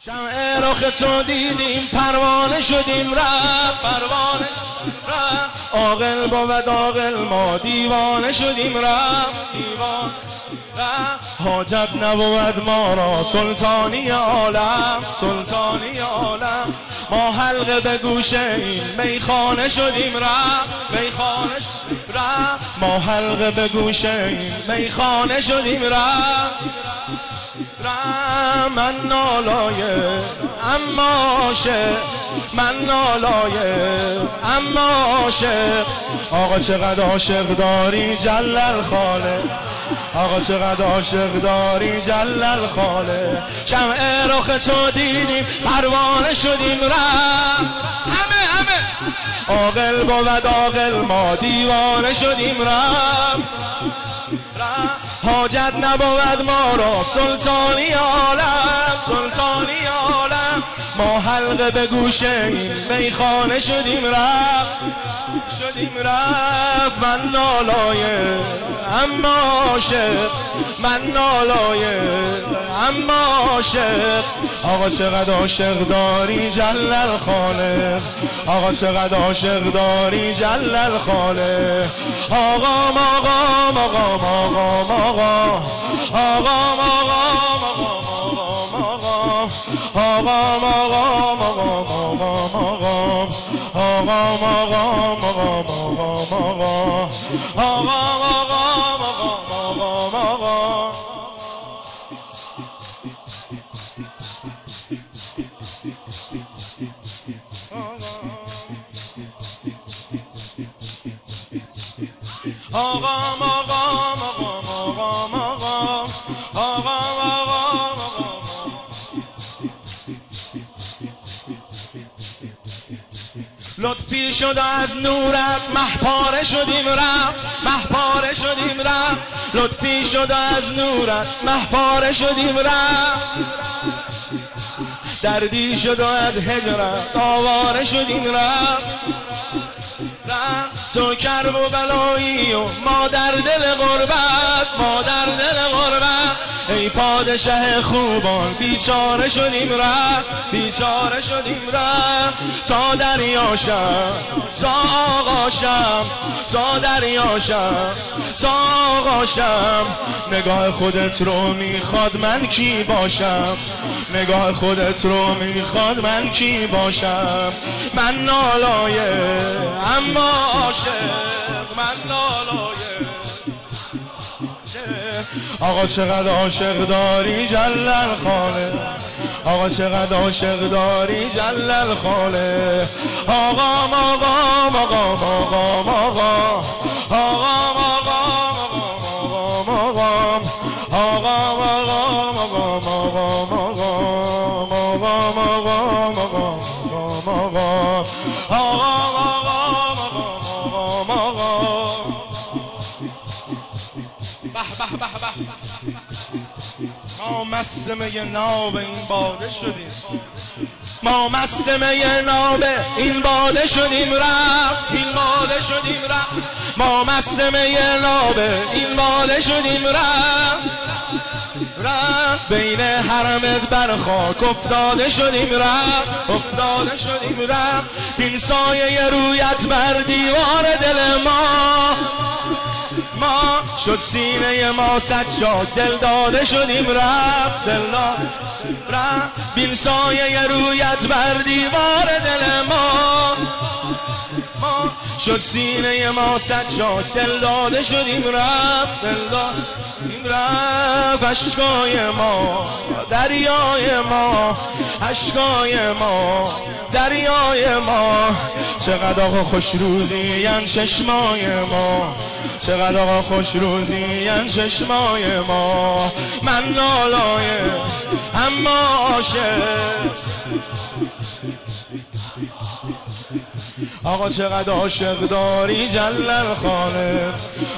Shout رخ تو دیدیم پروانه شدیم رفت پروانه رفت عاقل بود عاقل ما دیوانه شدیم رفت دیوان رفت حاجت نبود ما را سلطانی عالم سلطانی عالم. ما حلقه به گوشه این میخانه شدیم رفت میخانه رفت ما حلقه به گوشه این میخانه شدیم رفت من نالایه اما عاشق من نالایه اما عاشق. آقا چقدر عاشق داری جلل خاله. آقا چقدر عاشق داری جلل خاله. شمع رخ تو دیدیم پروانه شدیم رفت. همه همه. عاقل بود عاقل ما دیوانه شدیم رفت. حاجت نبود ما را سلطانی عالم. ما حلقه به گوشه میخانه شدیم رفت. شدیم رفت. من نالایه اما عاشق من نالایه اما عاشق آقا چقدر عاشق داری جلل خانه. آقا چقدر عاشق داری جلل خانه. آقا آقا آقا. آقا آقا آقا. آقام آقام لطفی شد از نورت محپاره شدیم رفت. محپاره شدیم رفت. لطفی شد از نورت محپاره شدیم رفت. دردی شد از هجرت آواره شدیم رفت تو کرب و بلایی و ما در دل غربت ما در دل غربت. ای پادشه خوبان بیچاره شدیم رفت بیچاره شدیم رفت تا دریاشم تا آقاشم تا دریاشم تا آقاشم نگاه خودت رو می‌خواد من کی باشم؟ نگاه خودت رو می‌خواد من کی باشم؟ من نالایه اما عاشق من نالایه آقا چقدر عاشق داری جلل خاله آقا چقدر عاشق داری جلل خاله آقا آقا آقا آقا آقا. ما مست می ناب این باده شدیم. ما مست می ناب این باده شدیم رفت. این باده شدیم رفت. ما مست می ناب این باده شدیم رفت. رفت. بین حرمت بر خاک افتاده شدیم رفت. افتاده شدیم رفت. بین سایه رویت بر دیوار دل ما. ما شد سینه ما صد شاد دل داده شدیم رفت. دل رفت. بین سایه رویت بر دیوار دل ما. ما شد سینه ما صد شاد دل داده شدیم رفت. دل دادیم رفت. اشکای ما دریای ما اشکای ما دریای ما. چقدر آقا خوش روزی ین چشمای ما. چقدر آقا خوش روزی ین چشمای ما. من نالایه اما عاشق. آقا چقدر عاشق داری جلل خاله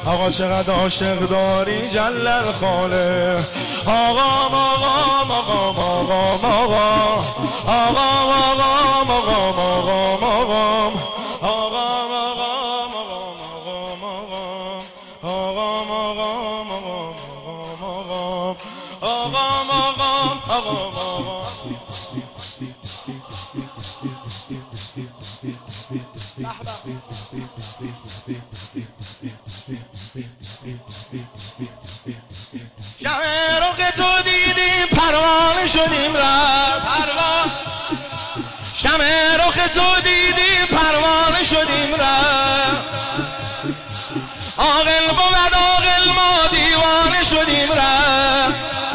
آقا چقدر عاشق داری جلل خاله آقا آقا آقا آقا آقا آقا آقا آقا شمع تو دیدیم پروانه شدیم را پروان رو که تو دیدیم پروانه شدیم رفت آقل بود آقل ما دیوانه شدیم رفت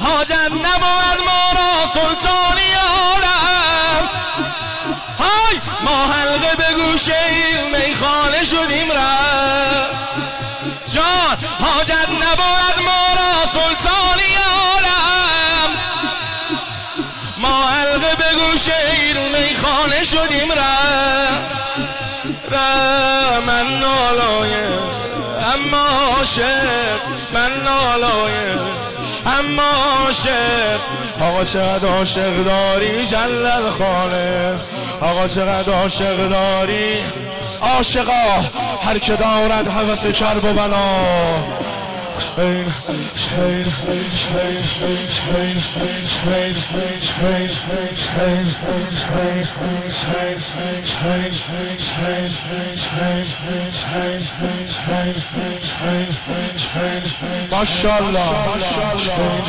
حاجت نبود ما را سلطانی آرم های ما حلقه به گوشه میخانه شدیم رفت. جان حاجت نبود ما را سلطانی عالم. ما حلقه به گوشه میخانه شدیم رفت. من نالایم اما عاشق من نالایم اما عاشق آقا چقدر عاشق داری جلل خانه؟ آقا چقدر عاشق داری؟ عاشقا هر که دارد حوث کرب و بنا. MashaAllah MashaAllah